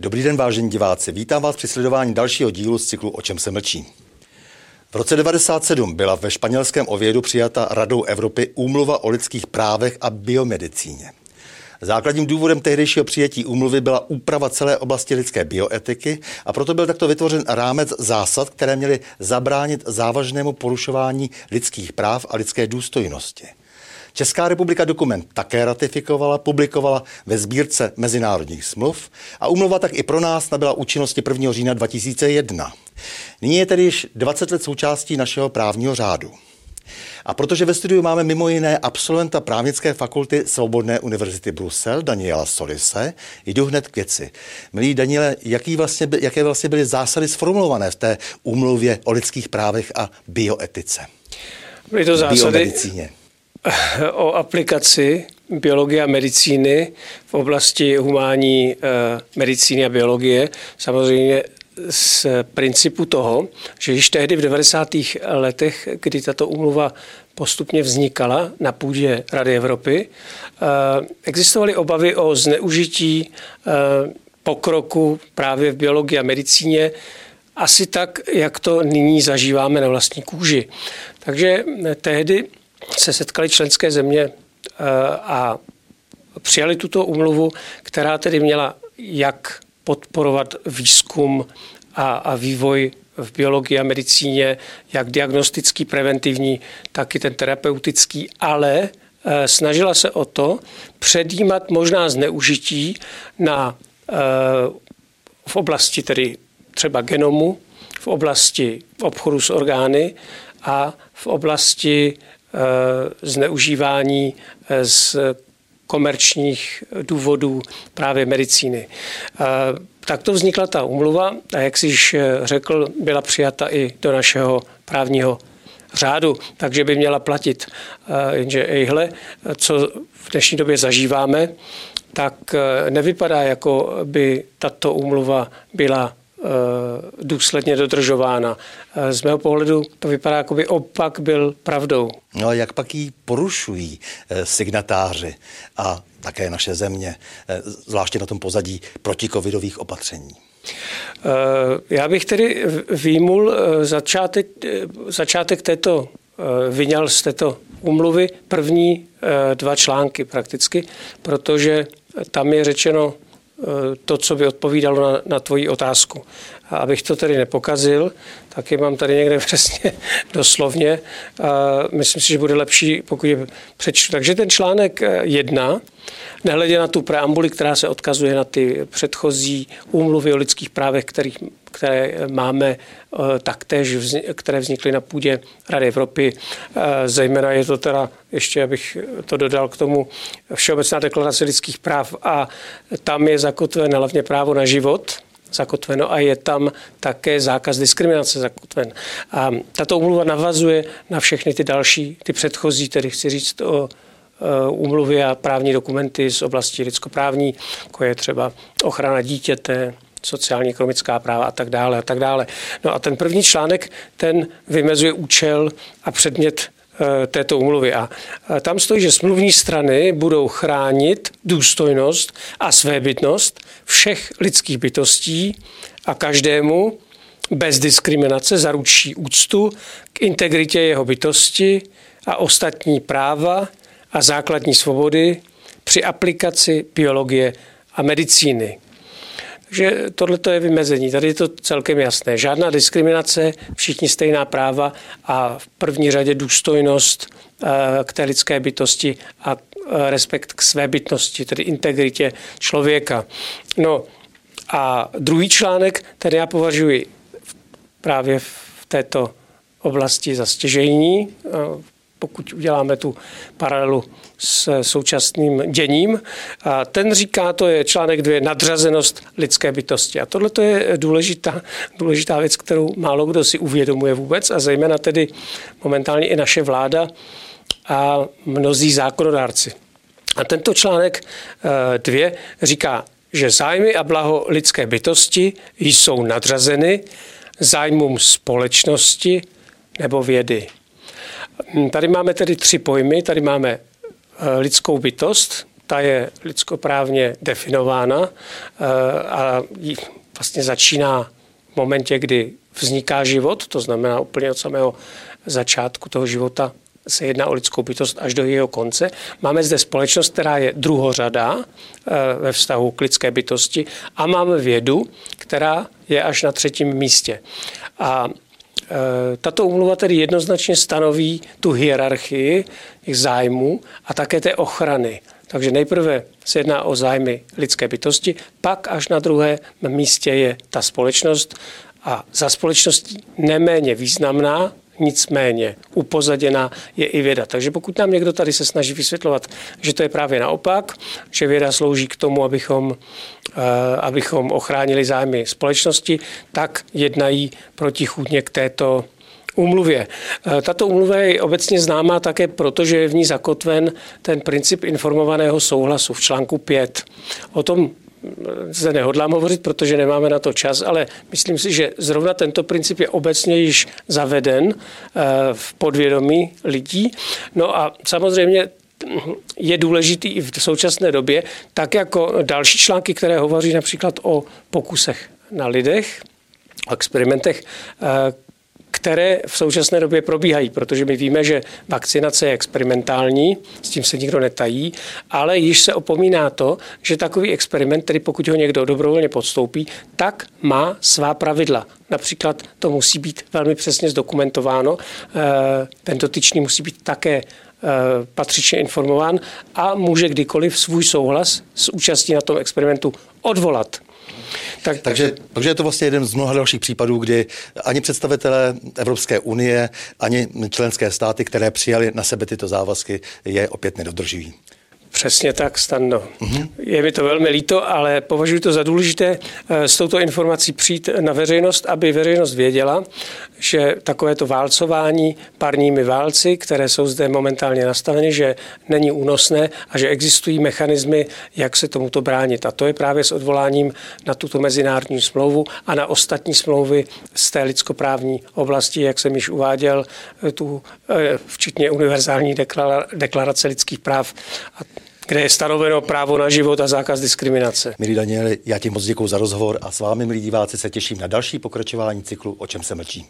Dobrý den, vážení diváci. Vítám vás při sledování dalšího dílu z cyklu O čem se mlčí. V roce 1997 byla ve španělském Ovědu přijata Radou Evropy úmluva o lidských právech a biomedicíně. Základním důvodem tehdejšího přijetí úmluvy byla úprava celé oblasti lidské bioetiky a proto byl takto vytvořen rámec zásad, které měly zabránit závažnému porušování lidských práv a lidské důstojnosti. Česká republika dokument také ratifikovala, publikovala ve sbírce mezinárodních smluv a umluva tak i pro nás nabyla účinnosti 1. října 2001. Nyní je tedy již 20 let součástí našeho právního řádu. A protože ve studiu máme mimo jiné absolventa právnické fakulty Svobodné univerzity Brusel, Daniela Solise, jdu hned k věci. Milí Daniele, jaký vlastně, jaké vlastně byly zásady sformulované v té úmluvě o lidských právech a bioetice? Byly to zásady o aplikaci biologie a medicíny v oblasti humánní eh, medicíny a biologie. Samozřejmě z principu toho, že již tehdy v 90. letech, kdy tato úmluva postupně vznikala na půdě Rady Evropy, eh, existovaly obavy o zneužití eh, pokroku právě v biologii a medicíně, asi tak, jak to nyní zažíváme na vlastní kůži. Takže tehdy se setkali členské země eh, a přijali tuto úmluvu, která tedy měla jak podporovat výzkum a, a vývoj v biologii a medicíně, jak diagnostický, preventivní, tak i ten terapeutický, ale eh, snažila se o to předjímat možná zneužití na, eh, v oblasti tedy třeba genomu, v oblasti obchodu s orgány a v oblasti zneužívání z komerčních důvodů právě medicíny. Takto vznikla ta umluva a jak si již řekl, byla přijata i do našeho právního řádu, takže by měla platit. Jenže ejhle, co v dnešní době zažíváme, tak nevypadá, jako by tato úmluva byla Eh, důsledně dodržována. Eh, z mého pohledu to vypadá, jako by opak byl pravdou. No a jak pak ji porušují eh, signatáři a také naše země, zvláště na tom pozadí protikovidových opatření? Já bych tedy výmul začátek, začátek této, vyňal z této umluvy první dva články prakticky, protože tam je řečeno Eh, to, co by odpovídalo na, na tvoji otázku. A abych to tedy nepokazil, tak je mám tady někde přesně doslovně. A myslím si, že bude lepší, pokud je přečtu. Takže ten článek eh, jedna, nehledě na tu preambuli, která se odkazuje na ty předchozí úmluvy o lidských právech, kterých, které máme eh, taktéž, které vznikly na půdě Rady Evropy. Zejména je to teda, ještě abych to dodal k tomu, Všeobecná deklarace lidských práv a tam je zakotvené hlavně právo na život, zakotveno a je tam také zákaz diskriminace zakotven. A tato umluva navazuje na všechny ty další, ty předchozí, tedy chci říct o úmluvy a právní dokumenty z oblasti lidskoprávní, jako je třeba ochrana dítěte, sociální ekonomická práva a tak dále a tak dále. No a ten první článek, ten vymezuje účel a předmět Eh, této umluvy. A tam stojí, že smluvní strany budou chránit důstojnost a svébytnost všech lidských bytostí a každému bez diskriminace zaručí úctu k integritě jeho bytosti a ostatní práva a základní svobody při aplikaci biologie a medicíny že tohle je vymezení. Tady je to celkem jasné. Žádná diskriminace, všichni stejná práva a v první řadě důstojnost eh, k té lidské bytosti a eh, respekt k své bytnosti, tedy integritě člověka. No a druhý článek, ten já považuji právě v této oblasti za stěžejní, eh, pokud uděláme tu paralelu s současným děním. A ten říká, to je článek 2, nadřazenost lidské bytosti. A tohle je důležitá, důležitá věc, kterou málo kdo si uvědomuje vůbec a zejména tedy momentálně i naše vláda a mnozí zákonodárci. A tento článek 2 eh, říká, že zájmy a blaho lidské bytosti jsou nadřazeny zájmům společnosti nebo vědy. Hm, tady máme tedy tři pojmy. Tady máme eh, lidskou bytost, ta je lidskoprávně definována a vlastně začíná v momentě, kdy vzniká život, to znamená úplně od samého začátku toho života se jedná o lidskou bytost až do jeho konce. Máme zde společnost, která je druhořada eh, ve vztahu k lidské bytosti a máme vědu, která je až na třetím místě. A eh, tato umluva tedy jednoznačně stanoví tu hierarchii těch zájmů a také té ochrany. Takže nejprve se jedná o zájmy lidské bytosti, pak až na druhé místě je ta společnost a za společností neméně významná nicméně upozaděná je i věda. Takže pokud nám někdo tady se snaží vysvětlovat, že to je právě naopak, že věda slouží k tomu, abychom, eh, abychom ochránili zájmy společnosti, tak jednají protichůdně k této úmluvě. Eh, tato úmluva je obecně známá také proto, že je v ní zakotven ten princip informovaného souhlasu v článku 5. O tom zde nehodlám hovořit, protože nemáme na to čas, ale myslím si, že zrovna tento princip je obecně již zaveden eh, v podvědomí lidí. No a samozřejmě je důležitý i v současné době, tak jako další články, které hovoří například o pokusech na lidech, o experimentech, eh, které v současné době probíhají, protože my víme, že vakcinace je experimentální, s tím se nikdo netají, ale již se opomíná to, že takový experiment, tedy pokud ho někdo dobrovolně podstoupí, tak má svá pravidla. Například to musí být velmi přesně zdokumentováno, eh, ten dotyčný musí být také eh, patřičně informován a může kdykoliv svůj souhlas s účastí na tom experimentu odvolat. Tak, takže, takže je to vlastně jeden z mnoha dalších případů, kdy ani představitelé Evropské unie, ani členské státy, které přijali na sebe tyto závazky, je opět nedodržují. Přesně tak, Stando. Mm-hmm. Je mi to velmi líto, ale považuji to za důležité eh, s touto informací přijít na veřejnost, aby veřejnost věděla, že takovéto válcování parními válci, které jsou zde momentálně nastaveny, že není únosné a že existují mechanismy, jak se tomuto bránit. A to je právě s odvoláním na tuto mezinárodní smlouvu a na ostatní smlouvy z té lidskoprávní oblasti, jak jsem již uváděl, eh, tu, eh, včetně univerzální deklarace lidských práv. A kde je stanoveno právo na život a zákaz diskriminace. Milí Danieli, já ti moc děkuji za rozhovor a s vámi, milí diváci, se těším na další pokračování cyklu O čem se mlčí.